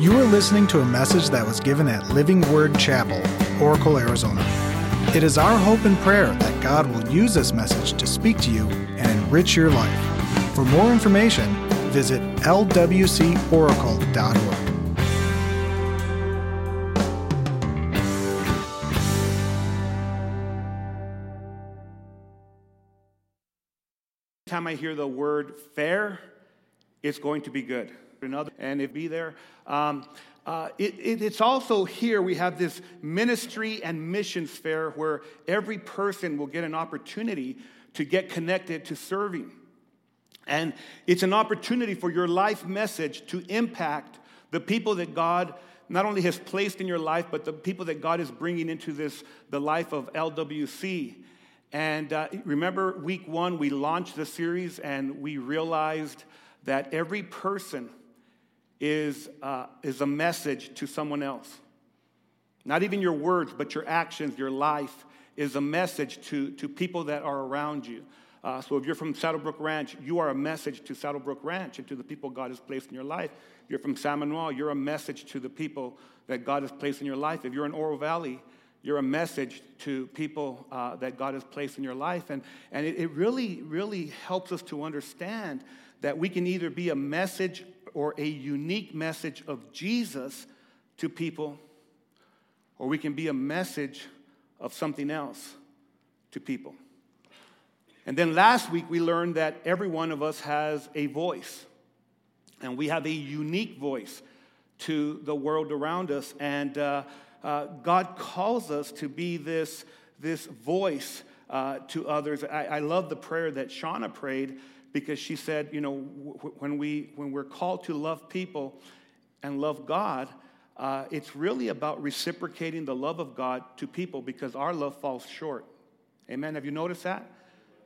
You are listening to a message that was given at Living Word Chapel, Oracle, Arizona. It is our hope and prayer that God will use this message to speak to you and enrich your life. For more information, visit lwcoracle.org. time I hear the word fair, it's going to be good. Another, and it be there. Um, uh, it, it, it's also here we have this ministry and missions fair where every person will get an opportunity to get connected to serving. And it's an opportunity for your life message to impact the people that God not only has placed in your life, but the people that God is bringing into this, the life of LWC. And uh, remember, week one, we launched the series and we realized that every person is, uh, is a message to someone else. Not even your words, but your actions, your life is a message to, to people that are around you. Uh, so if you're from Saddlebrook Ranch, you are a message to Saddlebrook Ranch and to the people God has placed in your life. If you're from San Manuel, you're a message to the people that God has placed in your life. If you're in Oro Valley, you're a message to people uh, that God has placed in your life. And, and it, it really, really helps us to understand that we can either be a message or a unique message of Jesus to people, or we can be a message of something else to people. And then last week we learned that every one of us has a voice, and we have a unique voice to the world around us. And uh, uh, God calls us to be this, this voice uh, to others. I, I, love the prayer that Shauna prayed because she said, you know, w- when, we, when we're called to love people and love God, uh, it's really about reciprocating the love of God to people because our love falls short. Amen. Have you noticed that?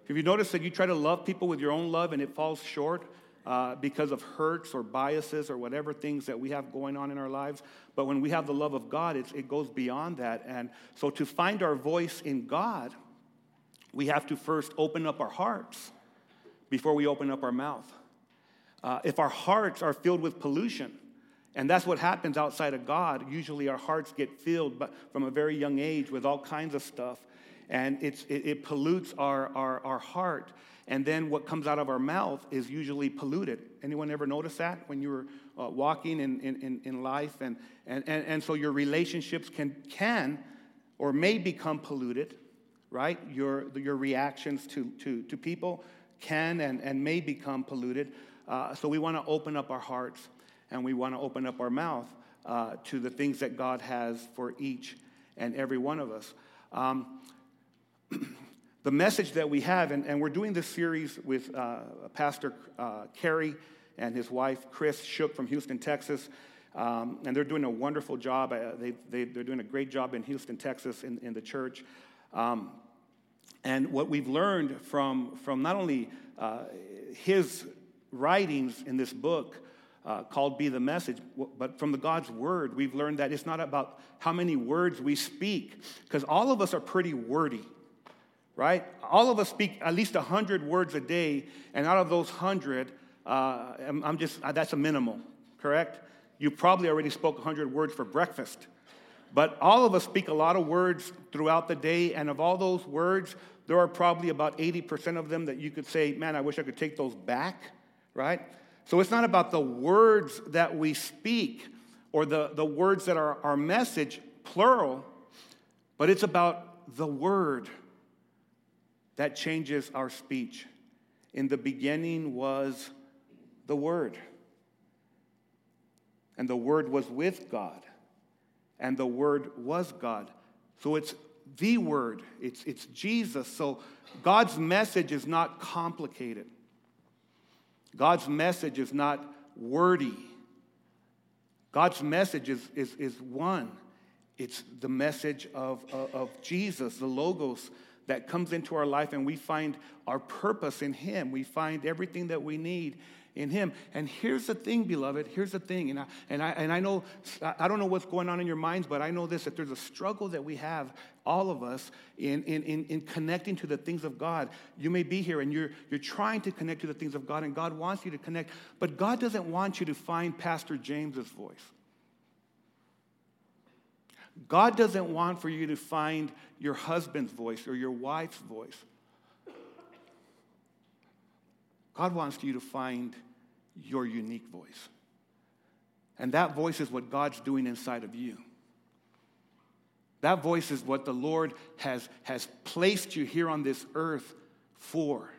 Have you noticed that you try to love people with your own love and it falls short? uh, because of hurts or biases or whatever things that we have going on in our lives. But when we have the love of God, it goes beyond that. And so to find our voice in God, we have to first open up our hearts before we open up our mouth. Uh, if our hearts are filled with pollution, and that's what happens outside of God. Usually our hearts get filled from a very young age with all kinds of stuff. And it, it pollutes our, our, our heart and then what comes out of our mouth is usually polluted. Anyone ever notice that when you were uh, walking in, in, in life? And, and, and, and so your relationships can, can or may become polluted, right? Your, your reactions to, to, to people can and, and may become polluted. Uh, so we want to open up our hearts and we want to open up our mouth uh, to the things that God has for each and every one of us. Um, the message that we have, and, and we're doing this series with uh, Pastor uh, Kerry and his wife, Chris Shook from Houston, Texas. Um, and they're doing a wonderful job. Uh, they, they, are doing a great job in Houston, Texas, in, in the church. Um, and what we've learned from, from not only uh, his writings in this book uh, called Be the Message, but from the God's Word, we've learned that it's not about how many words we speak, because all of us are pretty wordy right? All of us speak at least 100 words a day, and out of those 100, uh, I'm just, uh, that's a minimal, correct? You probably already spoke 100 words for breakfast. But all of us speak a lot of words throughout the day, and of all those words, there are probably about 80% of them that you could say, man, I wish I could take those back, right? So it's not about the words that we speak or the, the words that are our message, plural, but it's about the word that changes our speech. In the beginning was the Word, and the Word was with God, and the Word was God. So it's the Word, it's, it's Jesus. So God's message is not complicated, God's message is not wordy. God's message is, is, is one. It's the message of, of, of Jesus, the Logos, that comes into our life and we find our purpose in Him. We find everything that we need in Him. And here's the thing, beloved. Here's the thing. And I, and I, and I know, I don't know what's going on in your minds, but I know this that there's a struggle that we have, all of us, in, in, in, in connecting to the things of God. You may be here and you're, you're trying to connect to the things of God, and God wants you to connect, but God doesn't want you to find Pastor James's voice. God doesn't want for you to find your husband's voice or your wife's voice. God wants you to find your unique voice. And that voice is what God's doing inside of you. That voice is what the Lord has, has placed you here on this earth for,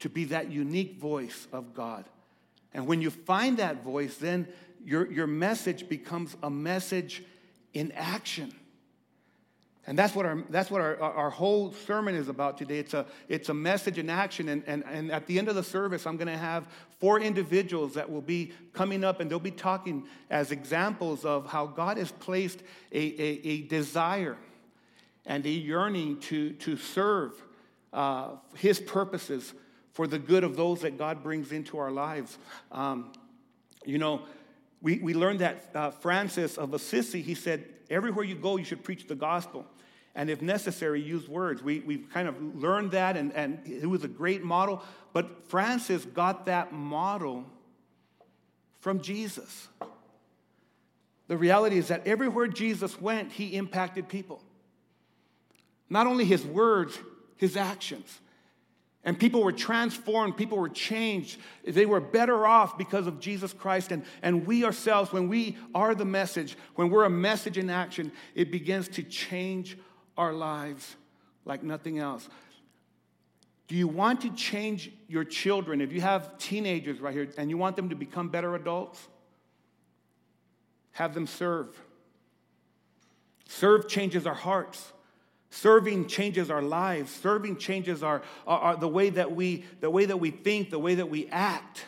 to be that unique voice of God. And when you find that voice, then your, your message becomes a message in action. And that's what, our, that's what our, our whole sermon is about today. It's a, it's a message in action. And, and, and at the end of the service, I'm going to have four individuals that will be coming up and they'll be talking as examples of how God has placed a, a, a desire and a yearning to, to serve uh, His purposes for the good of those that God brings into our lives. Um, you know, we, we learned that uh, Francis of Assisi, he said, everywhere you go, you should preach the gospel. And if necessary, use words. We, we've kind of learned that, and, and it was a great model. But Francis got that model from Jesus. The reality is that everywhere Jesus went, he impacted people. Not only his words, his actions. And people were transformed, people were changed. They were better off because of Jesus Christ. And, and we ourselves, when we are the message, when we're a message in action, it begins to change our lives like nothing else. Do you want to change your children? If you have teenagers right here and you want them to become better adults, have them serve. Serve changes our hearts. Serving changes our lives. Serving changes our, our, our, the, way that we, the way that we think, the way that we act.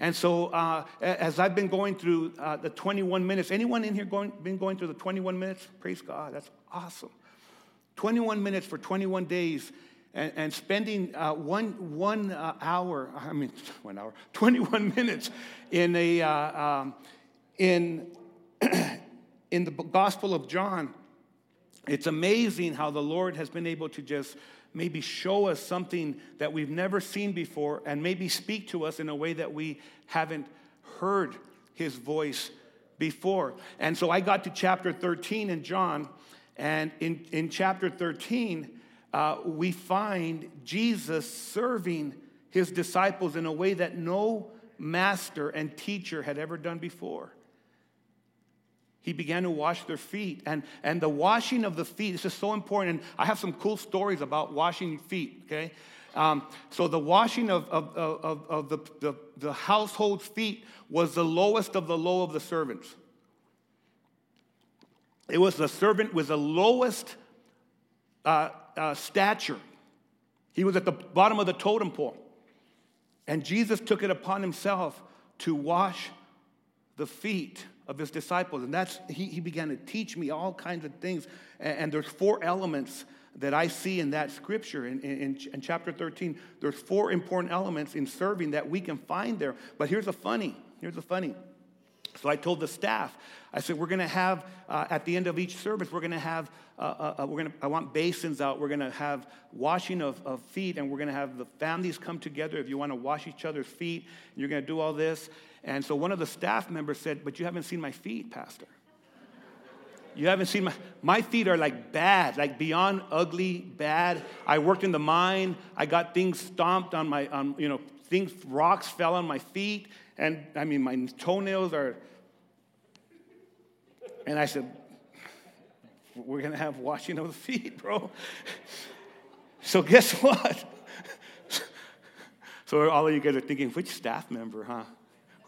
And so, uh, as I've been going through uh, the 21 minutes, anyone in here going, been going through the 21 minutes? Praise God, that's awesome. 21 minutes for 21 days, and, and spending uh, one, one uh, hour, I mean, one hour, 21 minutes in, a, uh, um, in, in the Gospel of John it's amazing how the Lord has been able to just maybe show us something that we've never seen before and maybe speak to us in a way that we haven't heard his voice before. And so I got to chapter 13 in John, and in, in chapter 13, uh, we find Jesus serving his disciples in a way that no master and teacher had ever done before. He began to wash their feet. And, and the washing of the feet, this is so important. And I have some cool stories about washing feet, okay? Um, so the washing of, of, of, of the, the, the household's feet was the lowest of the low of the servants. It was the servant with the lowest uh, uh, stature. He was at the bottom of the totem pole. And Jesus took it upon himself to wash the feet of his disciples. And that's, he, he began to teach me all kinds of things. And, and there's four elements that I see in that scripture in, in, in, chapter 13. There's four important elements in serving that we can find there. But here's a funny, here's a funny. So I told the staff, I said, we're going to have, uh, at the end of each service, we're going to have, uh, uh, uh we're going to, I want basins out. We're going to have washing of, of feet, and we're going to have the families come together if you want to wash each other's feet. And You're going to do all this. And so one of the staff members said, But you haven't seen my feet, Pastor. You haven't seen my, my feet are like bad, like beyond ugly, bad. I worked in the mine. I got things stomped on my, on, you know, things, rocks fell on my feet. And I mean, my toenails are. And I said, We're going to have washing of the feet, bro. So guess what? so all of you guys are thinking, which staff member, huh?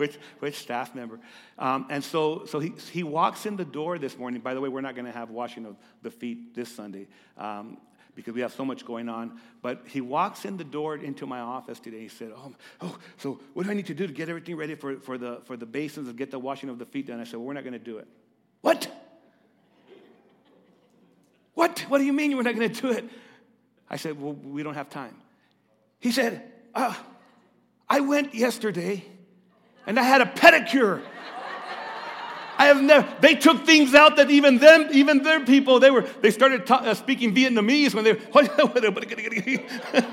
Which, which staff member. Um, and so, so he, he walks in the door this morning. By the way, we're not going to have washing of the feet this Sunday um, because we have so much going on. But he walks in the door into my office today. He said, oh, oh, so what do I need to do to get everything ready for, for, the, for the basins and get the washing of the feet done? I said, well, we're not going to do it. What? What? What do you mean you're not going to do it? I said, well, we don't have time. He said, uh, I went yesterday and I had a pedicure. I have never, they took things out that even them, even their people, they were, they started ta- uh, speaking Vietnamese when they were,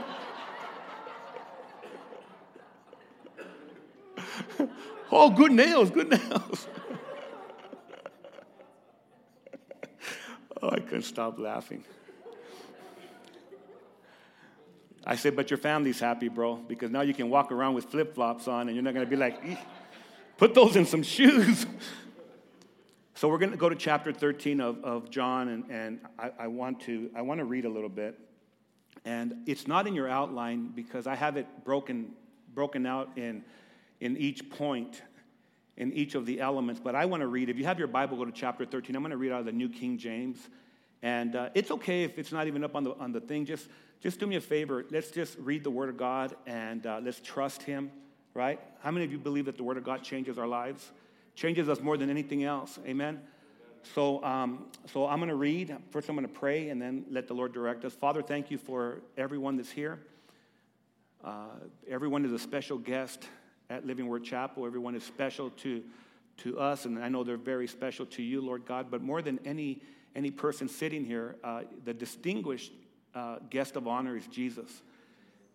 oh, good nails, good nails. oh, I couldn't stop laughing. I said, but your family's happy, bro, because now you can walk around with flip flops on and you're not going to be like, put those in some shoes. so we're going to go to chapter 13 of, of John, and, and I, I, want to, I want to read a little bit. And it's not in your outline because I have it broken, broken out in, in each point, in each of the elements. But I want to read, if you have your Bible, go to chapter 13. I'm going to read out of the New King James. And uh, it's okay if it's not even up on the, on the thing. Just, just do me a favor. Let's just read the Word of God and uh, let's trust Him, right? How many of you believe that the Word of God changes our lives? Changes us more than anything else. Amen? So, um, so I'm going to read. First, I'm going to pray and then let the Lord direct us. Father, thank you for everyone that's here. Uh, everyone is a special guest at Living Word Chapel. Everyone is special to, to us, and I know they're very special to you, Lord God. But more than any any person sitting here, uh, the distinguished uh, guest of honor is Jesus.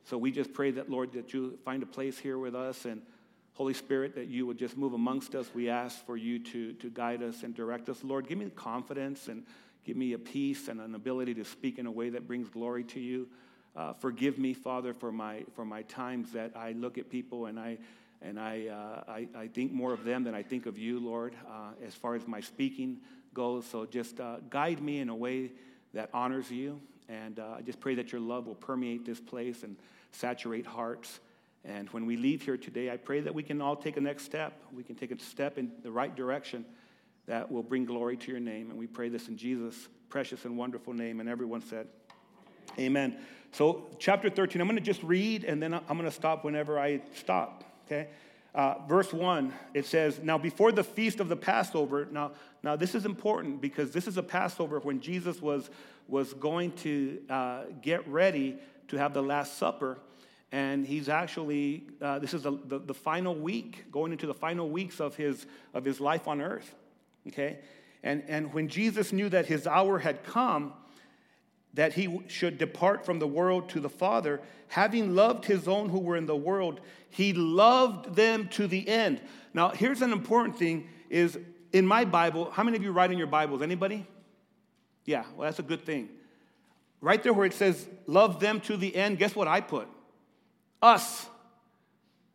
So we just pray that, Lord, that you find a place here with us and Holy Spirit, that you would just move amongst us. We ask for you to, to guide us and direct us. Lord, give me confidence and give me a peace and an ability to speak in a way that brings glory to you. Uh, forgive me, Father, for my, for my times that I look at people and I, and I, uh, I, I, think more of them than I think of you, Lord, uh, as far as my speaking goes. So just uh, guide me in a way that honors you. And uh, I just pray that your love will permeate this place and saturate hearts. And when we leave here today, I pray that we can all take a next step. We can take a step in the right direction that will bring glory to your name. And we pray this in Jesus' precious and wonderful name. And everyone said, Amen. So, chapter 13, I'm going to just read and then I'm going to stop whenever I stop. Okay? Uh, verse 1, it says, Now before the feast of the Passover, now, now this is important because this is a Passover when Jesus was, was going to uh, get ready to have the Last Supper. And he's actually, uh, this is the, the, the, final week, going into the final weeks of his, of his life on earth. Okay? And, and when Jesus knew that his hour had come, that he should depart from the world to the Father, having loved his own who were in the world, he loved them to the end. Now, here's an important thing is in my Bible, how many of you write in your Bibles? Anybody? Yeah, well, that's a good thing. Right there where it says, love them to the end, guess what I put? Us.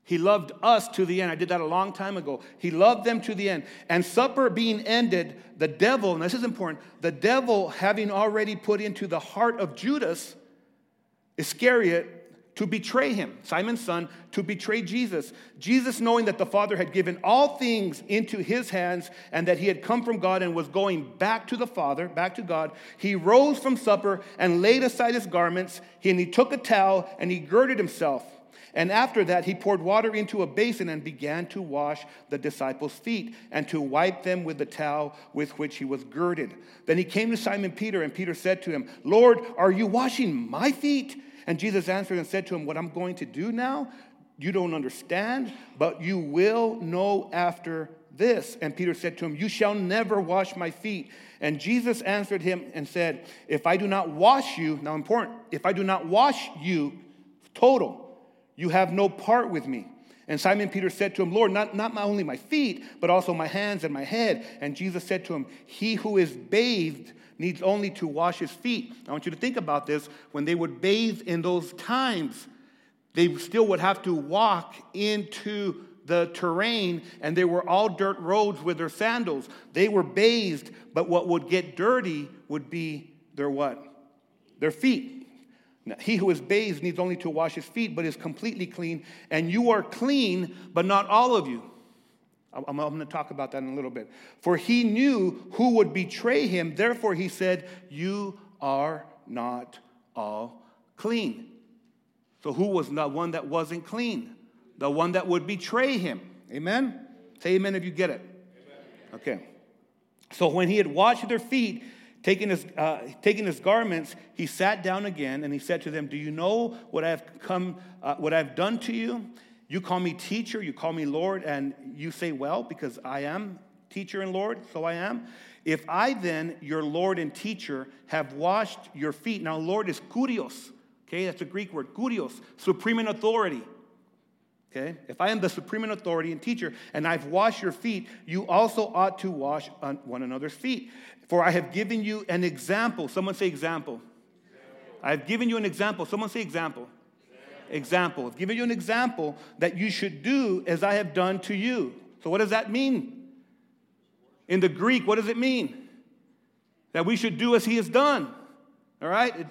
He loved us to the end. I did that a long time ago. He loved them to the end. And supper being ended, the devil, and this is important, the devil having already put into the heart of Judas Iscariot to betray him, Simon's son, to betray Jesus. Jesus, knowing that the Father had given all things into his hands and that he had come from God and was going back to the Father, back to God, he rose from supper and laid aside his garments, and he took a towel and he girded himself. And after that, he poured water into a basin and began to wash the disciples' feet and to wipe them with the towel with which he was girded. Then he came to Simon Peter, and Peter said to him, Lord, are you washing my feet? And Jesus answered and said to him, What I'm going to do now, you don't understand, but you will know after this. And Peter said to him, You shall never wash my feet. And Jesus answered him and said, If I do not wash you, now important, if I do not wash you, total, you have no part with me. And Simon Peter said to him, Lord, not, not my, only my feet, but also my hands and my head. And Jesus said to him, He who is bathed needs only to wash his feet. I want you to think about this. When they would bathe in those times, they still would have to walk into the terrain, and they were all dirt roads with their sandals. They were bathed, but what would get dirty would be their what? Their feet. Now, He who is bathed needs only to wash his feet, but is completely clean. And you are clean, but not all of you. I'm, going to talk about that in a little bit. For he knew who would betray him. Therefore, he said, You are not all clean. So, who was the one that wasn't clean? The one that would betray him. Amen? Say amen if you get it. Amen. Okay. So, when he had washed their feet, Taking his, uh, taking his garments, he sat down again and he said to them, Do you know what I have come, uh, what I've done to you? You call me teacher, you call me Lord, and you say, Well, because I am teacher and Lord, so I am. If I then, your Lord and teacher, have washed your feet, now Lord is kurios, okay, that's a Greek word, kurios, supreme in authority. Okay? If I am the supreme in authority and teacher, and I've washed your feet, you also ought to wash uh, one another's feet. For I have given you an example. Someone say example. example. I've given you an example. Someone say example. Example. I've given you an example that you should do as I have done to you. So, what does that mean? In the Greek, what does it mean? That we should do as he has done. All right?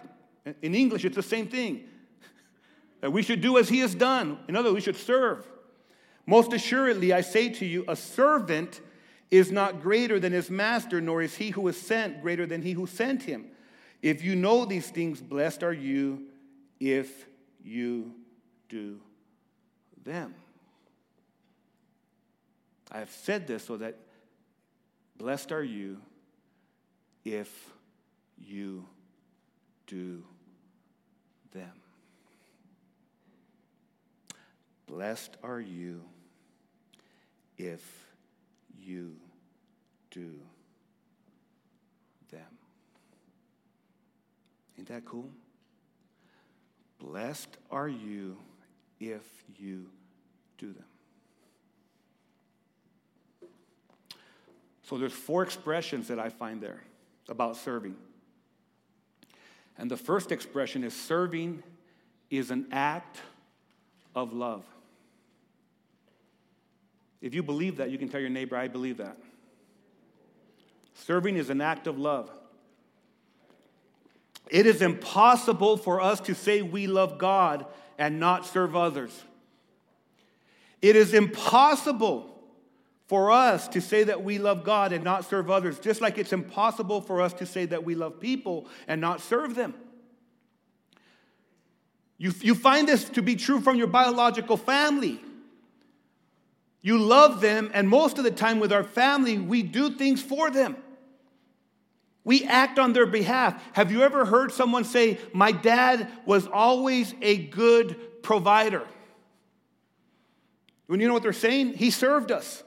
In English, it's the same thing that we should do as he has done. In other words, we should serve. Most assuredly, I say to you, a servant is not greater than his master, nor is he who is sent greater than he who sent him. If you know these things, blessed are you if you do them. I have said this so that blessed are you if you do them. Blessed are you if you do them. Ain't that cool? Blessed are you if you do them. So there's four expressions that I find there about serving. And the first expression is serving is an act of love. If you believe that, you can tell your neighbor, I believe that. Serving is an act of love. It is impossible for us to say we love God and not serve others. It is impossible for us to say that we love God and not serve others, just like it's impossible for us to say that we love people and not serve them. You, you find this to be true from your biological family. You love them, and most of the time with our family, we do things for them. We act on their behalf. Have you ever heard someone say, My dad was always a good provider? When you know what they're saying? He served us.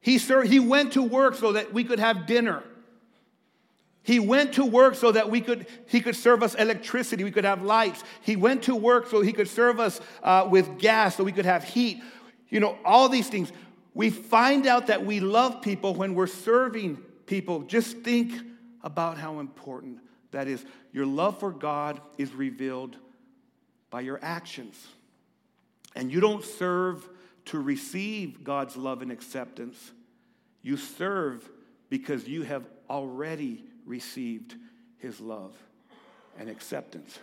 He, served, he went to work so that we could have dinner. He went to work so that we could, he could serve us electricity, we could have lights. He went to work so he could serve us uh, with gas, so we could have heat. You know, all these things. We find out that we love people when we're serving people. Just think about how important that is. Your love for God is revealed by your actions. And you don't serve to receive God's love and acceptance, you serve because you have already received his love and acceptance.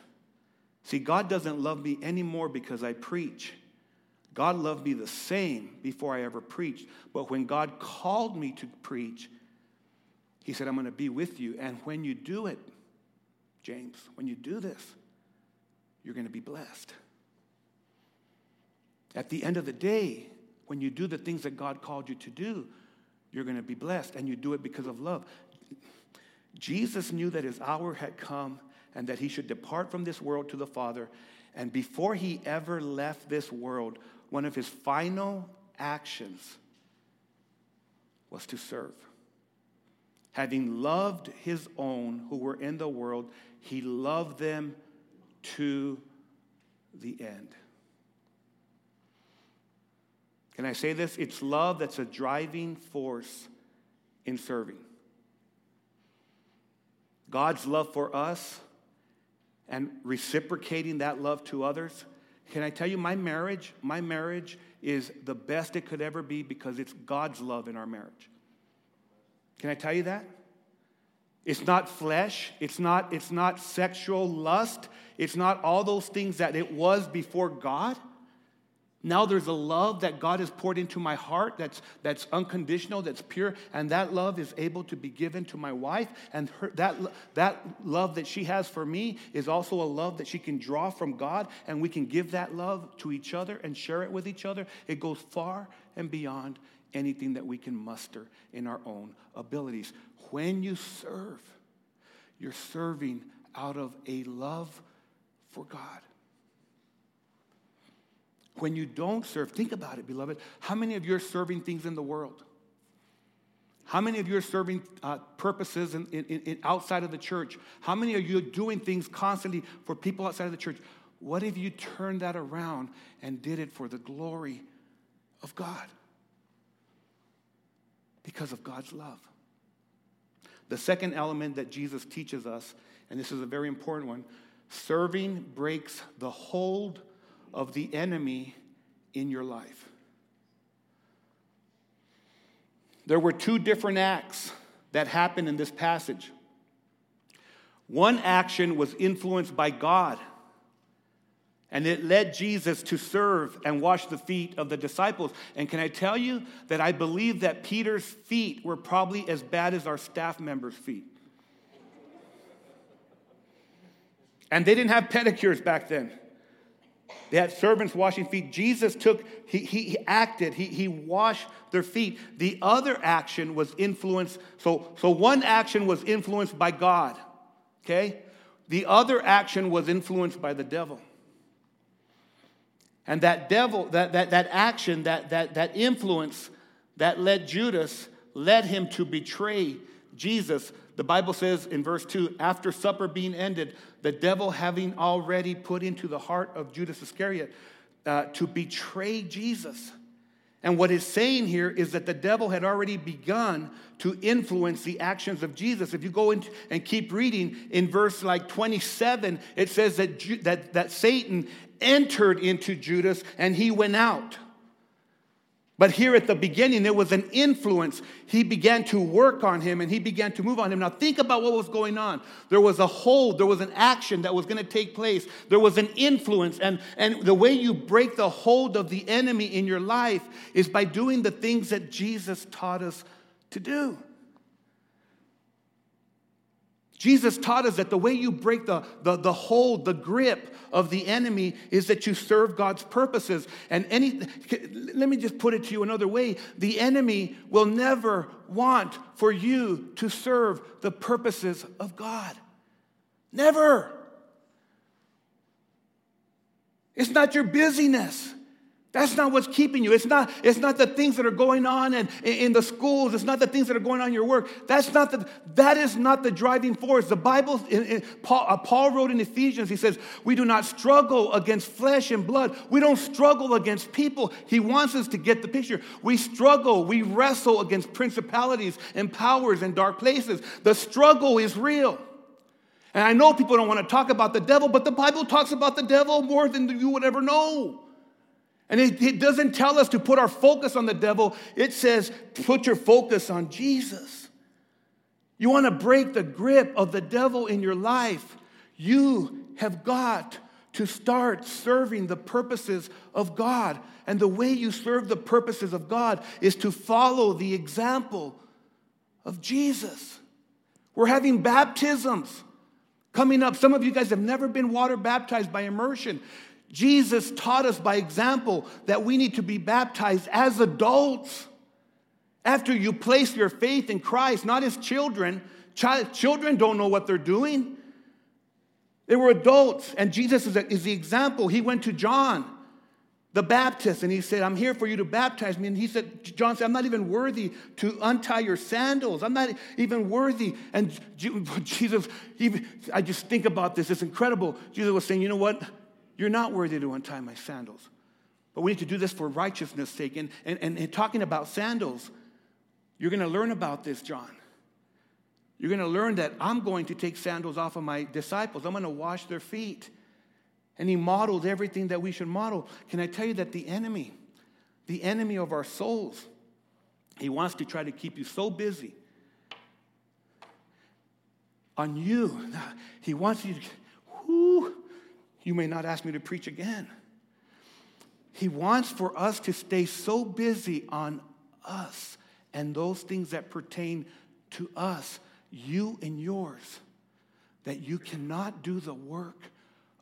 See, God doesn't love me anymore because I preach. God loved me the same before I ever preached. But when God called me to preach, He said, I'm going to be with you. And when you do it, James, when you do this, you're going to be blessed. At the end of the day, when you do the things that God called you to do, you're going to be blessed. And you do it because of love. Jesus knew that his hour had come and that he should depart from this world to the Father. And before he ever left this world, one of his final actions was to serve. Having loved his own who were in the world, he loved them to the end. Can I say this? It's love that's a driving force in serving. God's love for us and reciprocating that love to others can I tell you, my marriage, my marriage is the best it could ever be because it's God's love in our marriage. Can I tell you that? It's not flesh, it's not, it's not sexual lust, it's not all those things that it was before God. Now there's a love that God has poured into my heart that's, that's unconditional, that's pure, and that love is able to be given to my wife. And her, that, that love that she has for me is also a love that she can draw from God, and we can give that love to each other and share it with each other. It goes far and beyond anything that we can muster in our own abilities. When you serve, you're serving out of a love for God. When you don't serve, think about it, beloved. How many of you are serving things in the world? How many of you are serving uh, purposes in, in, in outside of the church? How many of you are doing things constantly for people outside of the church? What if you turned that around and did it for the glory of God? Because of God's love. The second element that Jesus teaches us, and this is a very important one serving breaks the hold of the enemy in your life. There were two different acts that happened in this passage. One action was influenced by God, and it led Jesus to serve and wash the feet of the disciples. And can I tell you that I believe that Peter's feet were probably as bad as our staff members' feet? And they didn't have pedicures back then. They had servants washing feet. Jesus took, he, he, he, acted, he, he washed their feet. The other action was influenced. So, so one action was influenced by God, okay? The other action was influenced by the devil. And that devil, that, that, that action, that, that, that influence that led Judas, led him to betray Jesus. The Bible says in verse 2 after supper being ended, the devil having already put into the heart of Judas Iscariot uh, to betray Jesus. And what is saying here is that the devil had already begun to influence the actions of Jesus. If you go in and keep reading in verse like 27, it says that, that, that Satan entered into Judas and he went out. But here at the beginning, there was an influence. He began to work on him and he began to move on him. Now, think about what was going on. There was a hold, there was an action that was going to take place, there was an influence. And, and the way you break the hold of the enemy in your life is by doing the things that Jesus taught us to do. Jesus taught us that the way you break the, the, the hold, the grip of the enemy is that you serve God's purposes. And any, let me just put it to you another way the enemy will never want for you to serve the purposes of God. Never. It's not your busyness. That's not what's keeping you. It's not, it's not the things that are going on in, in the schools. It's not the things that are going on in your work. That's not the, that is not the driving force. The Bible, in, in, Paul, uh, Paul wrote in Ephesians, he says, We do not struggle against flesh and blood. We don't struggle against people. He wants us to get the picture. We struggle, we wrestle against principalities and powers and dark places. The struggle is real. And I know people don't want to talk about the devil, but the Bible talks about the devil more than you would ever know. And it, it, doesn't tell us to put our focus on the devil, it says put your focus on Jesus. You want to break the grip of the devil in your life, you have got to start serving the purposes of God. And the way you serve the purposes of God is to follow the example of Jesus. We're having baptisms coming up. Some of you guys have never been water baptized by immersion. Jesus taught us by example that we need to be baptized as adults after you place your faith in Christ, not as children. Child, children don't know what they're doing. They were adults, and Jesus is, a, is the example. He went to John, the Baptist, and he said, I'm here for you to baptize me. And he said, John said, I'm not even worthy to untie your sandals. I'm not even worthy. And Jesus, I just think about this, it's incredible. Jesus was saying, You know what? You're not worthy to untie my sandals. But we need to do this for righteousness' sake. And, and, and talking about sandals, you're going to learn about this, John. You're going to learn that I'm going to take sandals off of my disciples, I'm going to wash their feet. And he modeled everything that we should model. Can I tell you that the enemy, the enemy of our souls, he wants to try to keep you so busy on you. He wants you to, whoo, you may not ask me to preach again. He wants for us to stay so busy on us and those things that pertain to us, you and yours, that you cannot do the work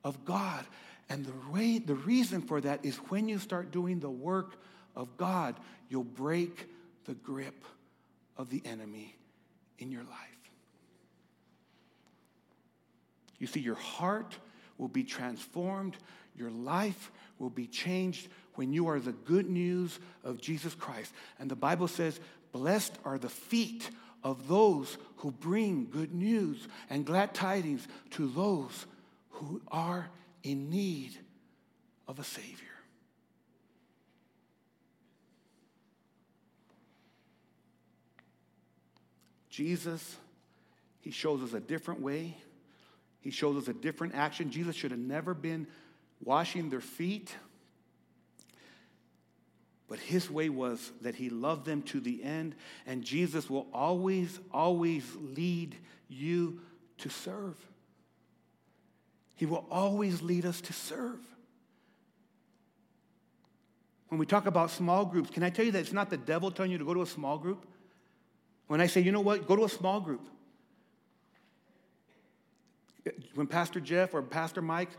of God. And the way the reason for that is when you start doing the work of God, you'll break the grip of the enemy in your life. You see, your heart will be transformed. Your life will be changed when you are the good news of Jesus Christ. And the Bible says, Blessed are the feet of those who bring good news and glad tidings to those who are in need of a Savior. Jesus, He shows us a different way. He shows us a different action. Jesus should have never been washing their feet. But his way was that he loved them to the end, and Jesus will always, always lead you to serve. He will always lead us to serve. When we talk about small groups, can I tell you that it's not the devil telling you to go to a small group? When I say, you know what, go to a small group. When Pastor Jeff or Pastor Mike,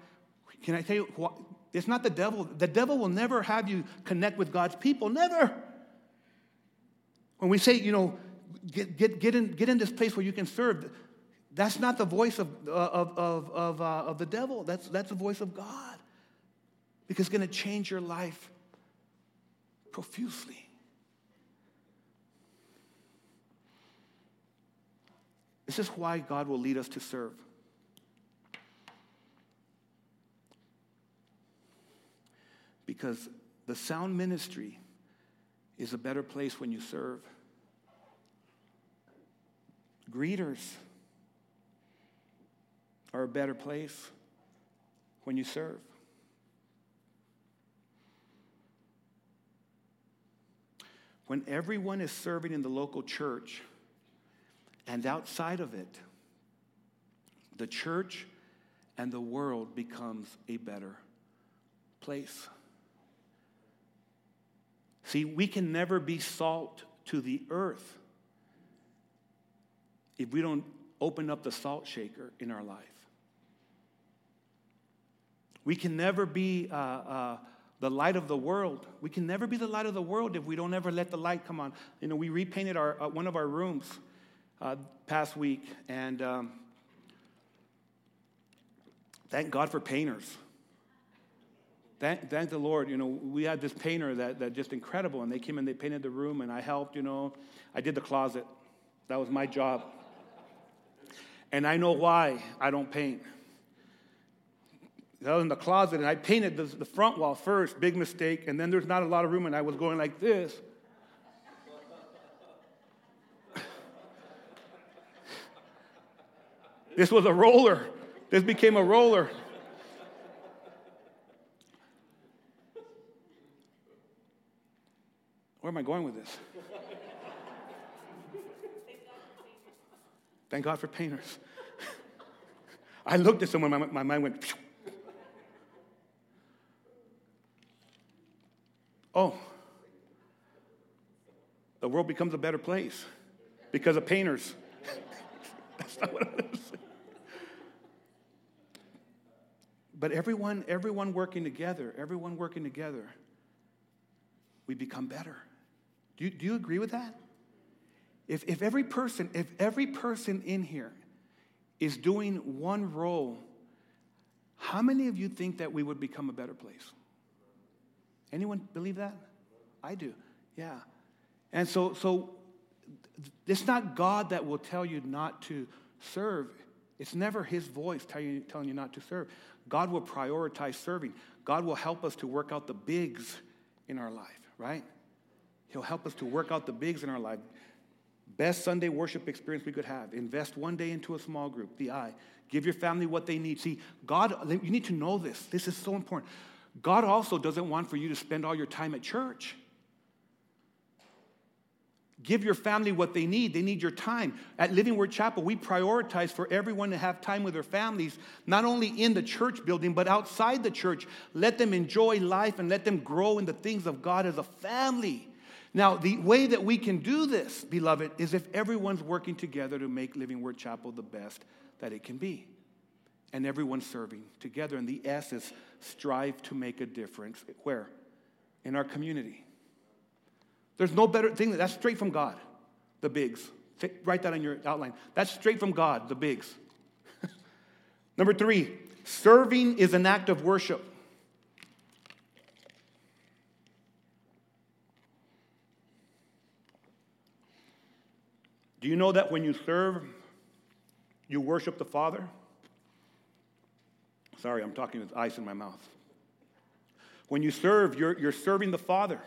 can I tell you, it's not the devil. The devil will never have you connect with God's people, never. When we say, you know, get, get, get, in, get in this place where you can serve, that's not the voice of, of, of, of, uh, of the devil. That's, that's the voice of God. Because it's going to change your life profusely. This is why God will lead us to serve. Because the sound ministry is a better place when you serve. Greeters are a better place when you serve. When everyone is serving in the local church and outside of it, the church and the world becomes a better place. See, we can never be salt to the earth if we don't open up the salt shaker in our life. We can never be uh, uh, the light of the world. We can never be the light of the world if we don't ever let the light come on. You know, we repainted our, uh, one of our rooms uh, past week, and um, thank God for painters. Thank, thank the Lord. You know, we had this painter that, that just incredible, and they came and they painted the room, and I helped, you know. I did the closet. That was my job. And I know why I don't paint. I was in the closet and I painted the, the front wall first, big mistake, and then there's not a lot of room, and I was going like this. this was a roller. This became a roller. Am I going with this? Thank God for painters. I looked at someone, my, my mind went, Phew. oh, the world becomes a better place because of painters. That's not what I was saying. But everyone, everyone working together, everyone working together, we become better. Do you, do you agree with that? If, if every person, if every person in here is doing one role, how many of you think that we would become a better place? Anyone believe that? I do. Yeah. And so, so it's not God that will tell you not to serve. It's never His voice telling you, telling you not to serve. God will prioritize serving. God will help us to work out the bigs in our life, right? He'll help us to work out the bigs in our life. Best Sunday worship experience we could have. Invest one day into a small group, the I. Give your family what they need. See, God, you need to know this. This is so important. God also doesn't want for you to spend all your time at church. Give your family what they need. They need your time. At Living Word Chapel, we prioritize for everyone to have time with their families, not only in the church building, but outside the church. Let them enjoy life and let them grow in the things of God as a family. Now, the way that we can do this, beloved, is if everyone's working together to make Living Word Chapel the best that it can be. And everyone's serving together. And the S is strive to make a difference. Where? In our community. There's no better thing. That's straight from God, the bigs. Write that on your outline. That's straight from God, the bigs. Number three, serving is an act of worship. Do you know that when you serve, you worship the Father? Sorry, I'm talking with ice in my mouth. When you serve, you're, you're serving the Father.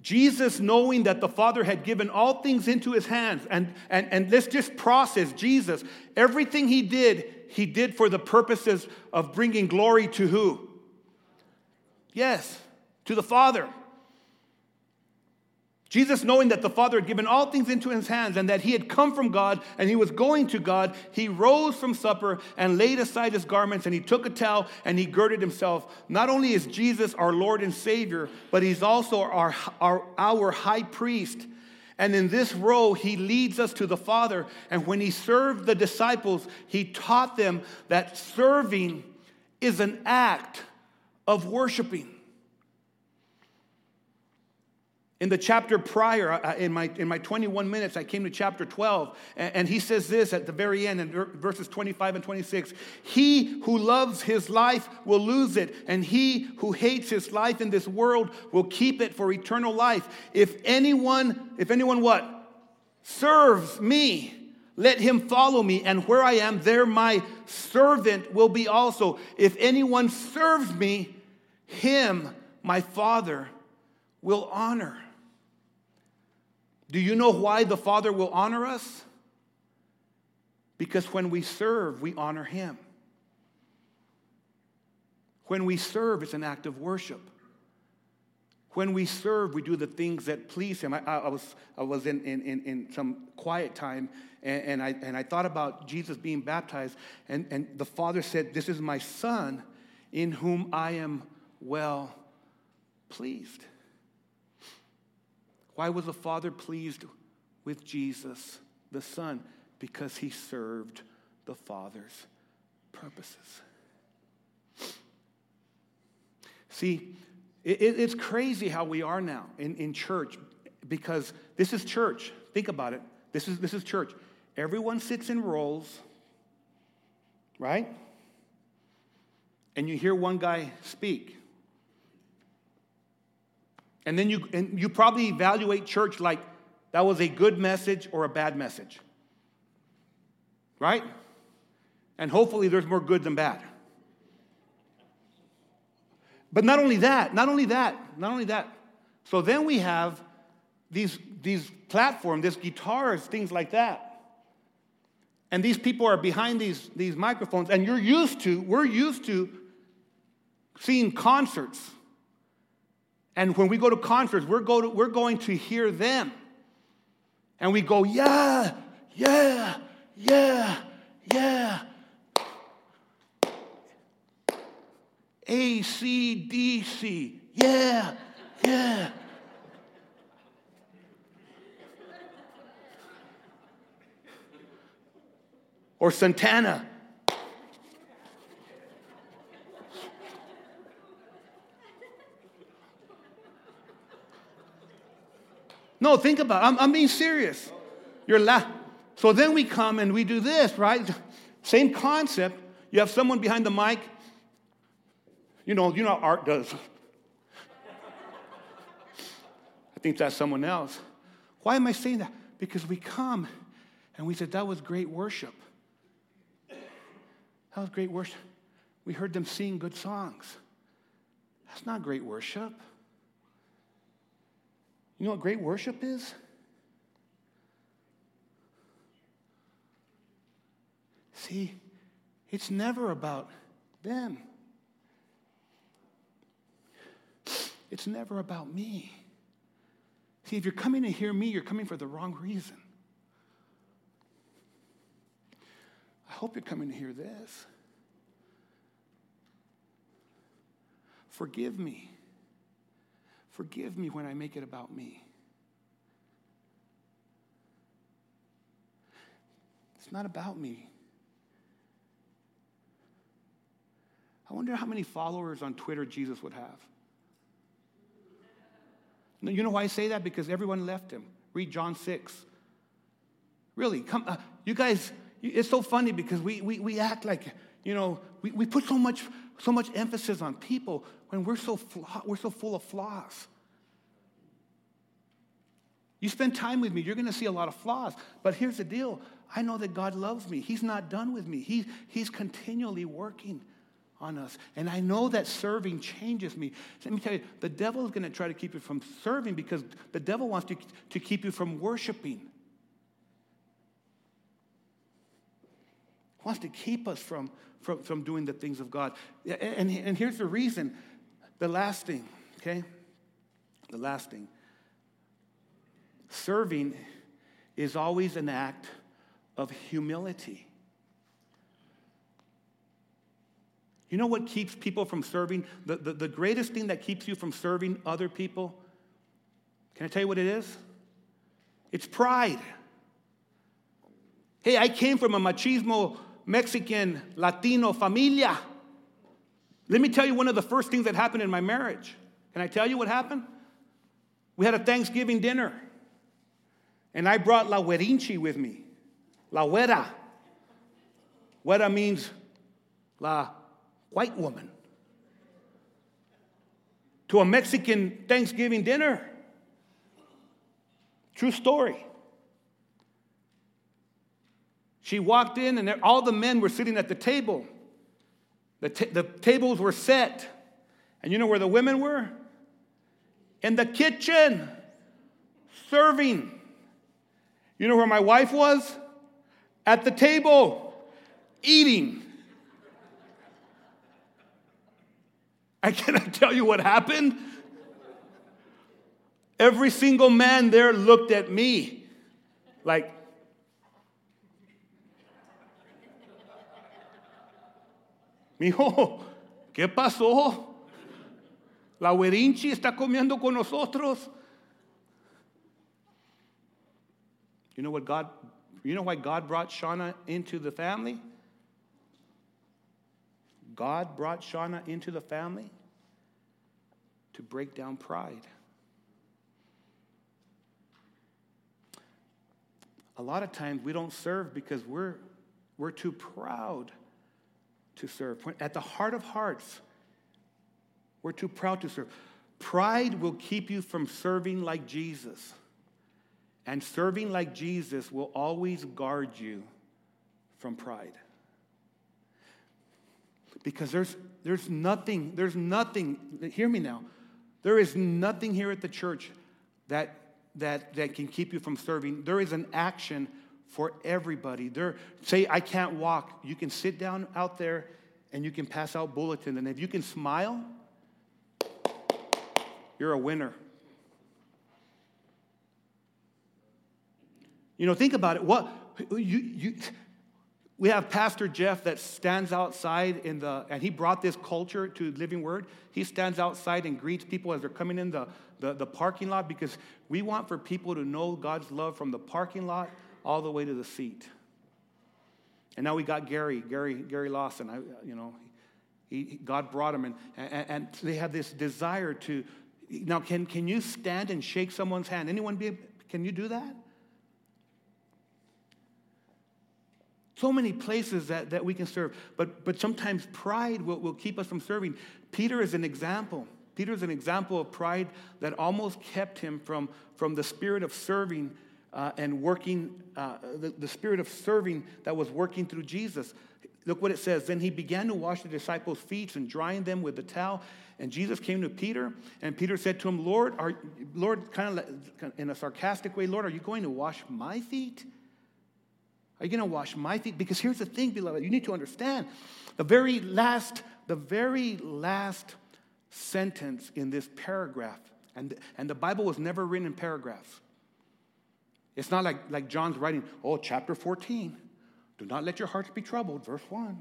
Jesus, knowing that the Father had given all things into his hands, and, and, and let's just process Jesus, everything he did, he did for the purposes of bringing glory to who? Yes, to the Father. Jesus, knowing that the Father had given all things into his hands and that he had come from God and he was going to God, he rose from supper and laid aside his garments and he took a towel and he girded himself. Not only is Jesus our Lord and Savior, but he's also our, our, our high priest. And in this role, he leads us to the Father. And when he served the disciples, he taught them that serving is an act of worshiping. In the chapter prior, in my, in my 21 minutes, I came to chapter 12, and, and, he says this at the very end in verses 25 and 26 He who loves his life will lose it, and he who hates his life in this world will keep it for eternal life. If anyone, if anyone what? Serves me, let him follow me, and where I am, there my servant will be also. If anyone serves me, him my Father will honor. Do you know why the Father will honor us? Because when we serve, we honor Him. When we serve, it's an act of worship. When we serve, we do the things that please Him. I, I was, I was in, in, in some quiet time and, and, I, and I thought about Jesus being baptized, and, and the Father said, This is my Son in whom I am well pleased. Why was the Father pleased with Jesus, the Son? Because he served the Father's purposes. See, it, it's crazy how we are now in, in church because this is church. Think about it. This is, this is church. Everyone sits in rows, right? And you hear one guy speak. And then you, and you probably evaluate church like that was a good message or a bad message. Right? And hopefully there's more good than bad. But not only that, not only that, not only that. So then we have these, these platforms, these guitars, things like that. And these people are behind these, these microphones, and you're used to, we're used to seeing concerts and when we go to concerts, we're, go to, we're going to hear them. And we go, yeah, yeah, yeah, yeah. A, C, D, C. Yeah, yeah. Or Santana. No, think about it. I'm, I'm being serious. You're laughing. So then we come and we do this, right? Same concept. You have someone behind the mic. You know, you know how art does. I think that's someone else. Why am I saying that? Because we come and we said, that was great worship. That was great worship. We heard them sing good songs. That's not great worship. You know what great worship is? See, it's never about them. It's never about me. See, if you're coming to hear me, you're coming for the wrong reason. I hope you're coming to hear this. Forgive me. Forgive me when I make it about me. It's not about me. I wonder how many followers on Twitter Jesus would have. You know why I say that? Because everyone left him. Read John 6. Really, come, uh, you guys, it's so funny because we, we, we act like, you know, we, we put so much, so much emphasis on people when we're so, we're so full of flaws. You spend time with me, you're going to see a lot of flaws. But here's the deal I know that God loves me. He's not done with me, He, He's continually working on us. And I know that serving changes me. Let me tell you, the devil is going to try to keep you from serving because the devil wants to, to keep you from worshiping. wants to keep us from, from, from doing the things of God. And, and here's the reason the last thing, okay? The last thing. Serving is always an act of humility. You know what keeps people from serving? The, the, the, greatest thing that keeps you from serving other people? Can I tell you what it is? It's pride. Hey, I came from a machismo Mexican Latino familia. Let me tell you one of the first things that happened in my marriage. Can I tell you what happened? We had a Thanksgiving dinner, and I brought la huerinchi with me. La huera. Huera means la white woman. To a Mexican Thanksgiving dinner. True story. She walked in, and all the men were sitting at the table. The, t- the tables were set. And you know where the women were? In the kitchen, serving. You know where my wife was? At the table, eating. I tell you what happened? Every single man there looked at me like, Mijo, ¿qué pasó? La huerinchi está comiendo con nosotros. You know what God, you know why God brought Shauna into the family? God brought Shauna into the family to break down pride. A lot of times we don't serve because we're, we're too proud to serve. At the heart of hearts, we're too proud to serve. Pride will keep you from serving like Jesus. And serving like Jesus will always guard you from pride. Because there's, there's nothing, there's nothing, hear me now, there is nothing here at the church that, that, that can keep you from serving. There is an action for everybody. There, say, I can't walk. You can sit down out there and you can pass out bulletins. And if you can smile, you're a winner. You know, think about it. What you, you we have Pastor Jeff that stands outside in the, and he brought this culture to Living Word. He stands outside and greets people as they're coming in the, the, the parking lot because we want for people to know God's love from the parking lot all the way to the seat. And now we got Gary, Gary, Gary Lawson. I, you know, he, God brought him, and, and, and they have this desire to. Now, can, can you stand and shake someone's hand? Anyone be? Can you do that? So many places that, that we can serve, but, but sometimes pride will, will keep us from serving. Peter is an example. Peter is an example of pride that almost kept him from, from the spirit of serving uh, and working, uh, the, the spirit of serving that was working through Jesus. Look what it says. Then he began to wash the disciples' feet and drying them with the towel. And Jesus came to Peter, and Peter said to him, Lord, are, Lord, kind of in a sarcastic way, Lord, are you going to wash my feet? Are you going to wash my feet? Because here's the thing, beloved, you need to understand the very last, the very last sentence in this paragraph, and, and the Bible was never written in paragraphs. It's not like, like John's writing, oh, chapter 14. Do not let your hearts be troubled, verse 1.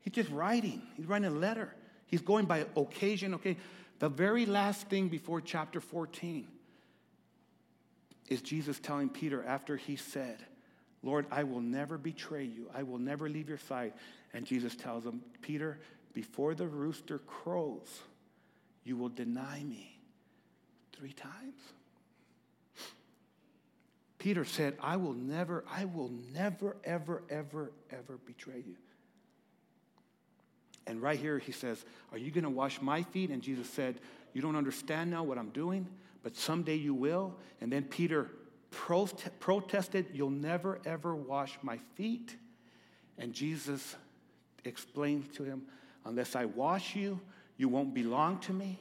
He's just writing, he's writing a letter. He's going by occasion, okay? The very last thing before chapter 14 is Jesus telling Peter after he said, Lord, I will never betray you. I will never leave your side. And Jesus tells him, Peter, before the rooster crows, you will deny me three times. Peter said, I will never, I will never, ever, ever, ever betray you. And right here he says, Are you going to wash my feet? And Jesus said, You don't understand now what I'm doing, but someday you will. And then Peter prote- protested, You'll never, ever wash my feet. And Jesus explained to him, Unless I wash you, you won't belong to me.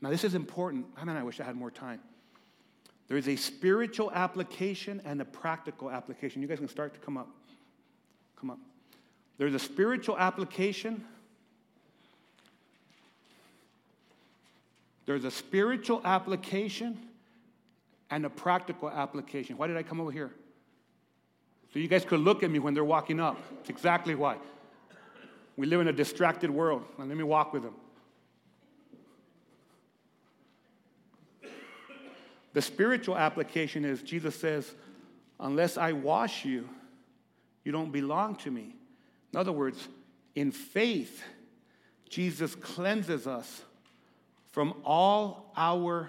Now, this is important. I mean, I wish I had more time. There is a spiritual application and a practical application. You guys can start to come up. Come up. There's a spiritual application. There's a spiritual application and a practical application. Why did I come over here? So you guys could look at me when they're walking up. It's exactly why. We live in a distracted world. Now, let me walk with them. The spiritual application is Jesus says, Unless I wash you, you don't belong to me. In other words, in faith, Jesus cleanses us from all our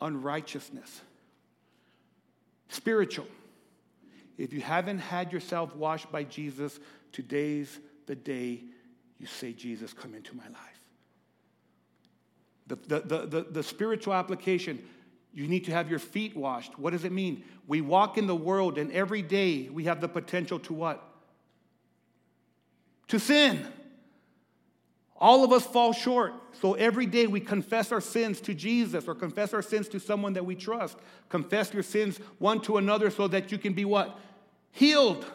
unrighteousness. Spiritual. If you haven't had yourself washed by Jesus, today's the day you say, Jesus, come into my life. The, the, the, the, the spiritual application, you need to have your feet washed. What does it mean? We walk in the world, and every day we have the potential to what? To sin. All of us fall short. So every day we confess our sins to Jesus or confess our sins to someone that we trust. Confess your sins one to another so that you can be what? Healed.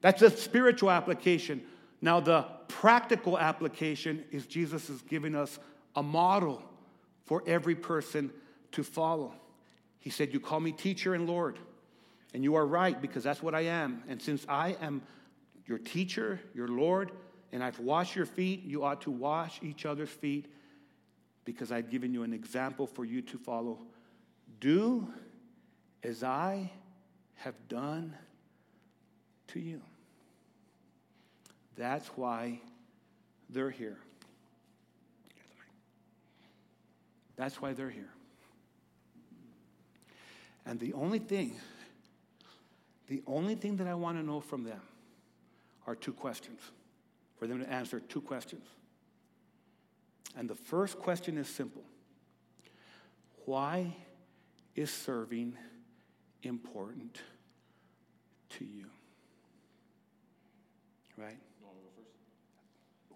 That's a spiritual application. Now, the practical application is Jesus is giving us a model for every person to follow. He said, You call me teacher and Lord. And you are right because that's what I am. And since I am your teacher, your Lord, and I've washed your feet, you ought to wash each other's feet because I've given you an example for you to follow. Do as I have done to you. That's why they're here. That's why they're here. And the only thing, the only thing that I want to know from them are two questions for them to answer two questions. And the first question is simple Why is serving important to you? Right?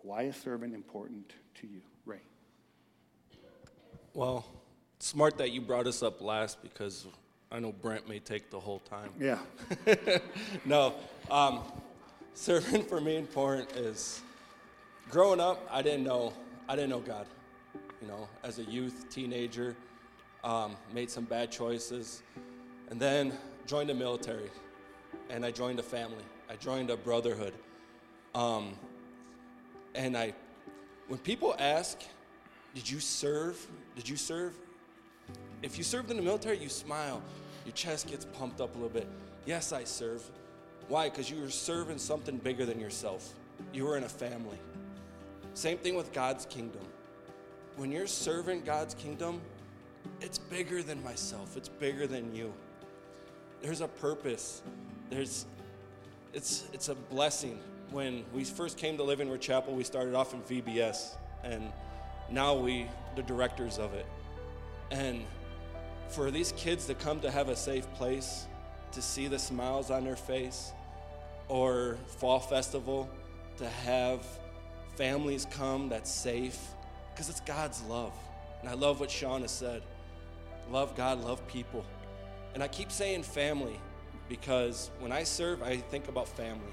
Why is serving important to you? Ray. Well, smart that you brought us up last because I know Brent may take the whole time. Yeah. no, um, serving for me important is growing up. I didn't know I didn't know God. You know, as a youth, teenager, um, made some bad choices, and then joined the military, and I joined a family. I joined a brotherhood, um, and I. When people ask, "Did you serve? Did you serve?" If you served in the military, you smile. Your chest gets pumped up a little bit. Yes, I serve. Why? Because you were serving something bigger than yourself. You were in a family. Same thing with God's kingdom. When you're serving God's kingdom, it's bigger than myself, it's bigger than you. There's a purpose. There's it's it's a blessing. When we first came to Living Word Chapel, we started off in VBS and now we the directors of it. And for these kids to come to have a safe place, to see the smiles on their face, or fall festival to have families come that's safe because it's God's love. And I love what Sean has said love God, love people. And I keep saying family because when I serve, I think about family.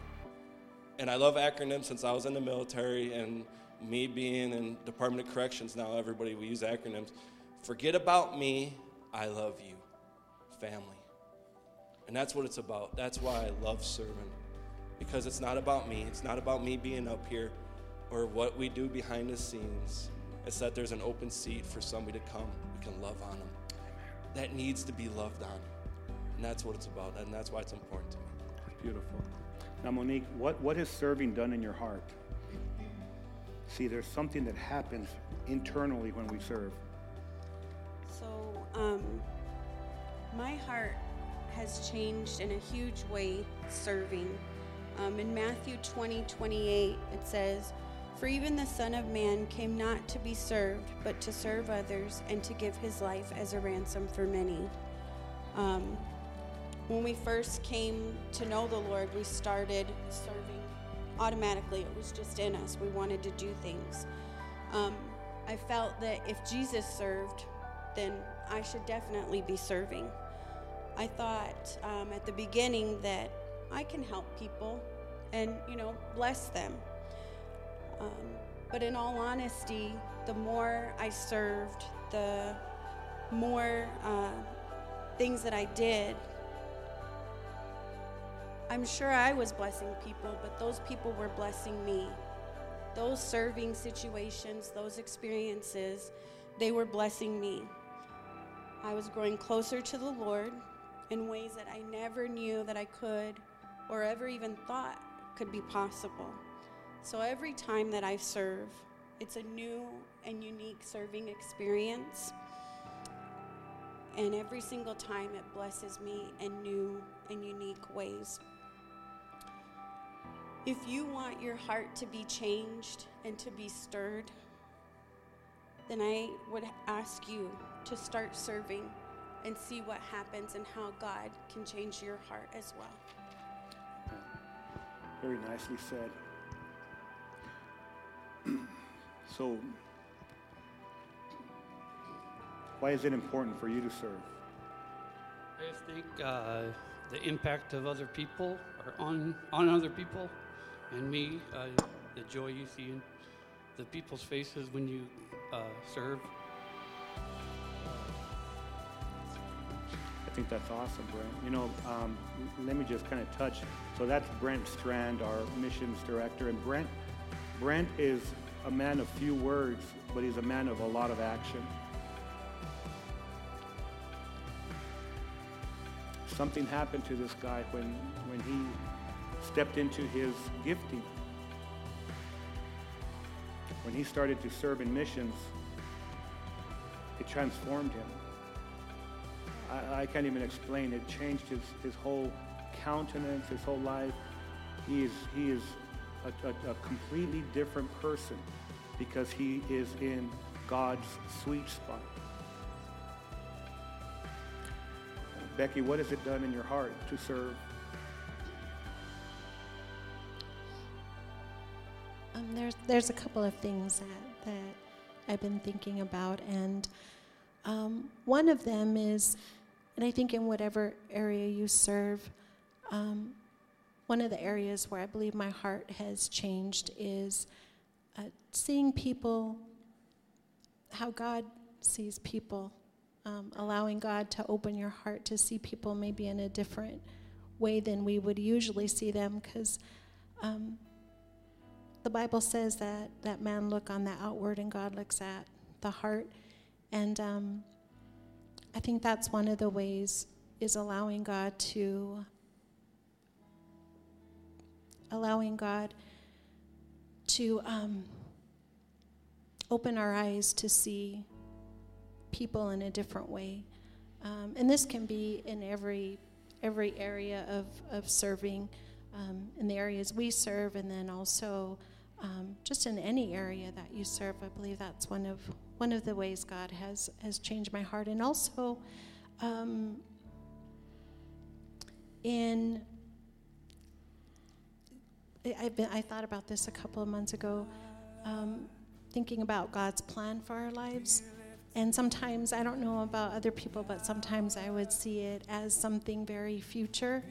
And I love acronyms since I was in the military and me being in Department of Corrections, now everybody, we use acronyms. Forget about me, I love you. Family. And that's what it's about. That's why I love serving because it's not about me. It's not about me being up here or what we do behind the scenes. It's that there's an open seat for somebody to come. We can love on them. That needs to be loved on. And that's what it's about. And that's why it's important to me. Beautiful. Now, Monique, what, what has serving done in your heart? See, there's something that happens internally when we serve. Um, my heart has changed in a huge way serving. Um, in Matthew 20, 28, it says, For even the Son of Man came not to be served, but to serve others and to give his life as a ransom for many. Um, when we first came to know the Lord, we started serving automatically. It was just in us. We wanted to do things. Um, I felt that if Jesus served, then I should definitely be serving. I thought um, at the beginning that I can help people and, you know, bless them. Um, but in all honesty, the more I served, the more uh, things that I did, I'm sure I was blessing people, but those people were blessing me. Those serving situations, those experiences, they were blessing me. I was growing closer to the Lord in ways that I never knew that I could or ever even thought could be possible. So every time that I serve, it's a new and unique serving experience. And every single time it blesses me in new and unique ways. If you want your heart to be changed and to be stirred, then I would ask you to start serving and see what happens and how God can change your heart as well. Very nicely said. so, why is it important for you to serve? I think uh, the impact of other people or on on other people and me, uh, the joy you see in the people's faces when you uh, serve. Think that's awesome, Brent. You know, um, let me just kind of touch. So that's Brent Strand, our missions director, and Brent, Brent is a man of few words, but he's a man of a lot of action. Something happened to this guy when when he stepped into his gifting. When he started to serve in missions, it transformed him. I, I can't even explain. It changed his, his whole countenance, his whole life. He is, he is a, a, a completely different person because he is in God's sweet spot. Becky, what has it done in your heart to serve? Um, there's there's a couple of things that that I've been thinking about, and um, one of them is, and I think in whatever area you serve, um, one of the areas where I believe my heart has changed is uh, seeing people, how God sees people, um, allowing God to open your heart to see people maybe in a different way than we would usually see them, because. Um, the Bible says that, that man look on the outward and God looks at the heart. And um, I think that's one of the ways is allowing God to allowing God to um, open our eyes to see people in a different way. Um, and this can be in every every area of, of serving um, in the areas we serve and then also um, just in any area that you serve. I believe that's one of one of the ways God has has changed my heart, and also um, in. I've been, I thought about this a couple of months ago, um, thinking about God's plan for our lives. And sometimes, I don't know about other people, but sometimes I would see it as something very future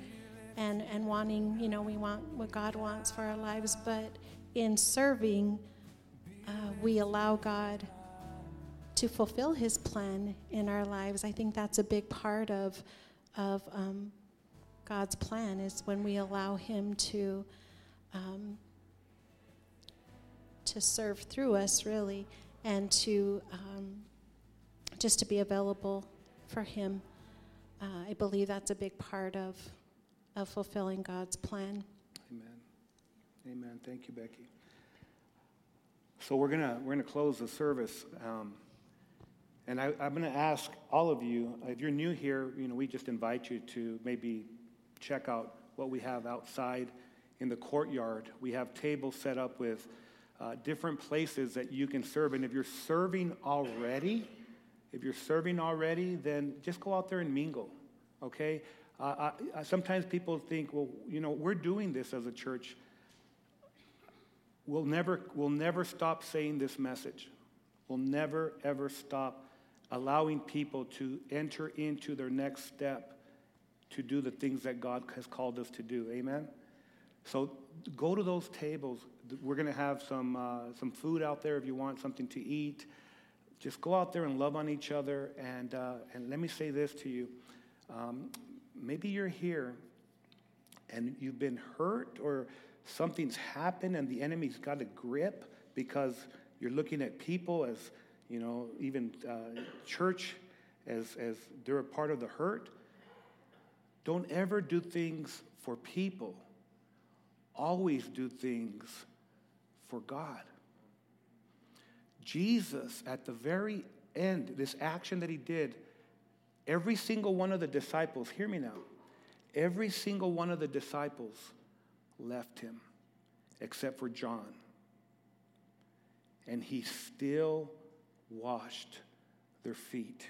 and, and wanting, you know, we want what God wants for our lives. But in serving, uh, we allow God to fulfill His plan in our lives. I think that's a big part of of um, God's plan is when we allow Him to um, to serve through us, really, and to um, just to be available for Him. Uh, I believe that's a big part of of fulfilling God's plan. Amen. Thank you, Becky. So we're gonna we're gonna close the service, um, and I, I'm gonna ask all of you if you're new here. You know, we just invite you to maybe check out what we have outside in the courtyard. We have tables set up with uh, different places that you can serve. And if you're serving already, if you're serving already, then just go out there and mingle, okay? Uh, I, I, sometimes people think, well, you know, we're doing this as a church. We'll never, we'll never stop saying this message. We'll never, ever stop allowing people to enter into their next step to do the things that God has called us to do. Amen? So go to those tables. We're going to have some, uh, some food out there if you want something to eat. Just go out there and love on each other. And, uh, and let me say this to you. Um, maybe you're here and you've been hurt or something's happened and the enemy's got a grip because you're looking at people as, you know, even uh, church as, as they're a part of the hurt. Don't ever do things for people. Always do things for God. Jesus, at the very end, this action that he did, every single one of the disciples, hear me now, every single one of the disciples left him except for John. And he still washed their feet.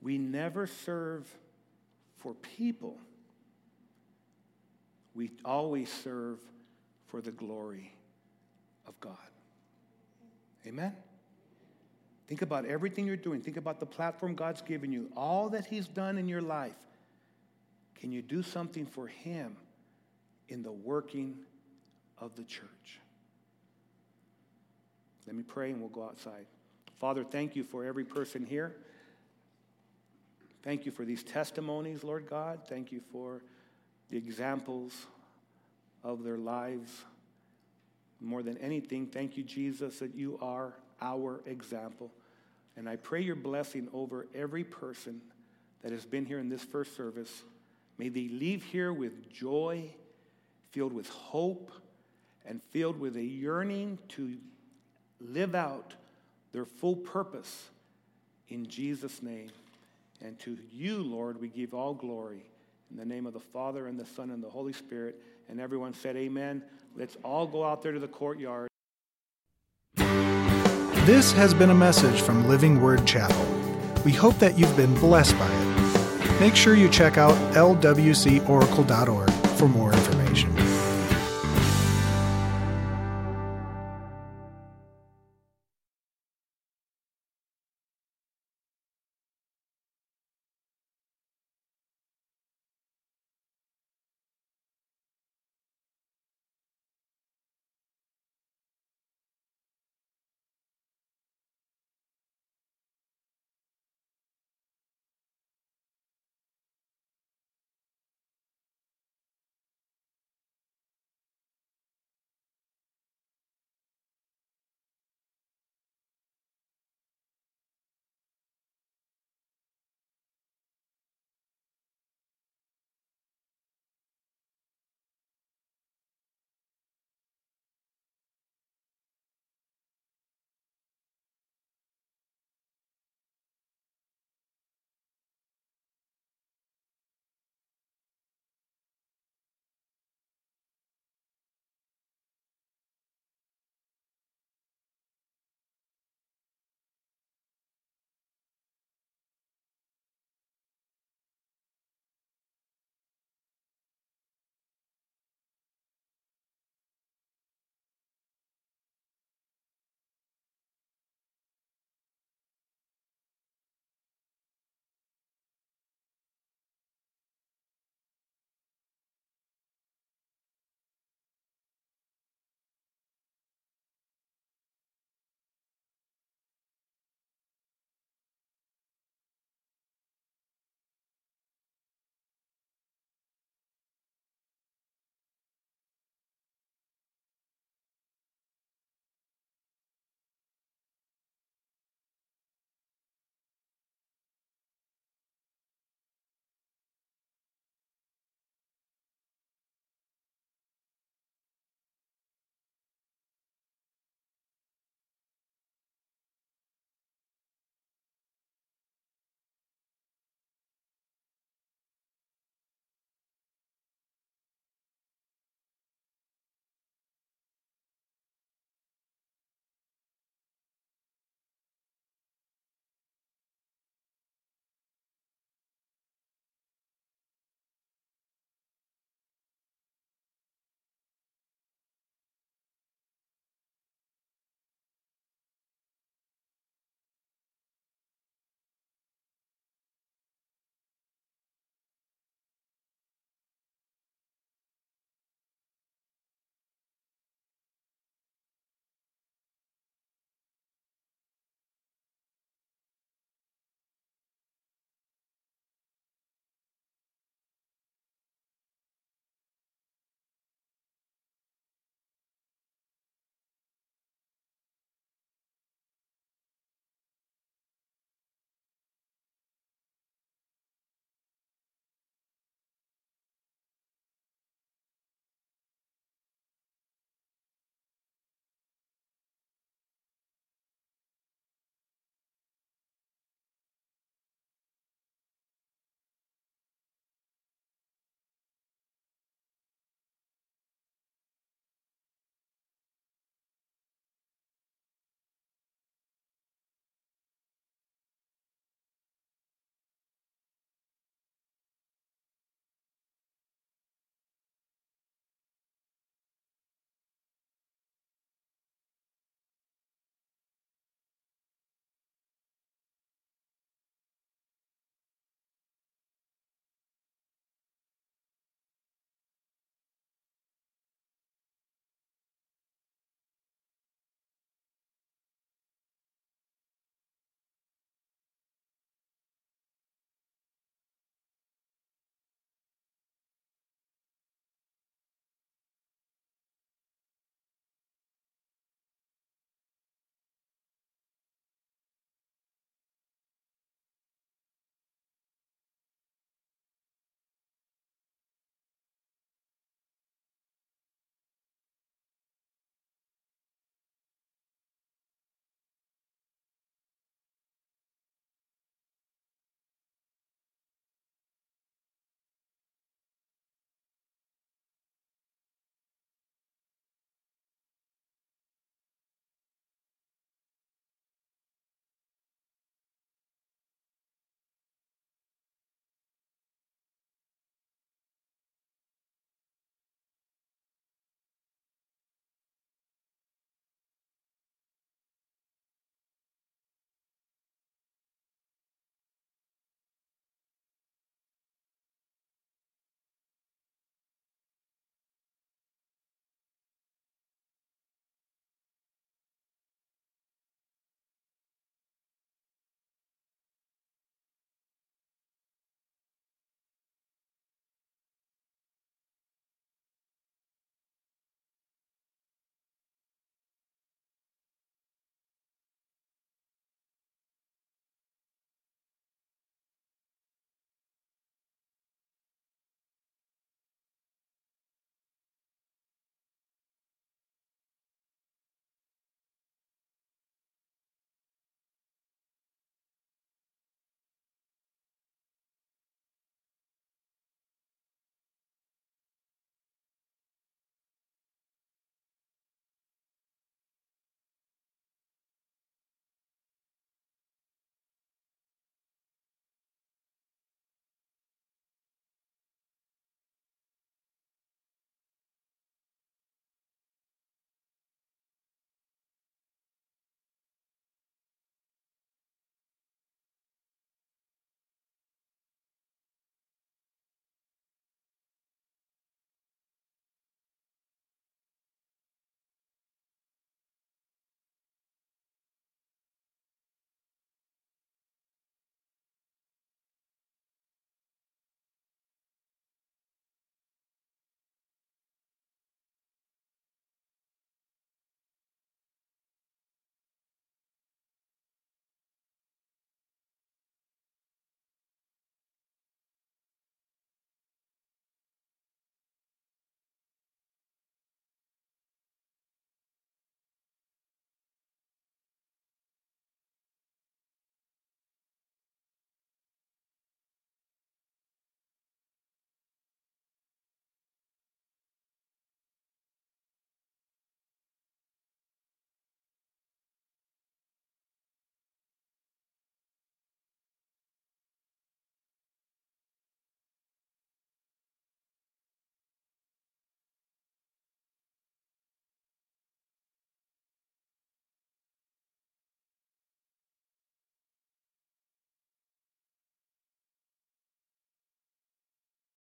We never serve for people, we always serve for the glory of God. Amen? Think about everything you're doing. Think about the platform God's given you, all that He's done in your life. Can you do something for Him in the working of the church? Let me pray and we'll go outside. Father, thank you for every person here. Thank you for these testimonies, Lord God. Thank you for the examples of their lives. More than anything, thank you, Jesus, that you are our example. And I pray your blessing over every person that has been here in this first service. May they leave here with joy, filled with hope, and filled with a yearning to live out their full purpose in Jesus' name. And to you, Lord, we give all glory. In the name of the Father, and the Son, and the Holy Spirit. And everyone said, Amen. Let's all go out there to the courtyard. This has been a message from Living Word Chapel. We hope that you've been blessed by it. Make sure you check out lwcoracle.org for more information.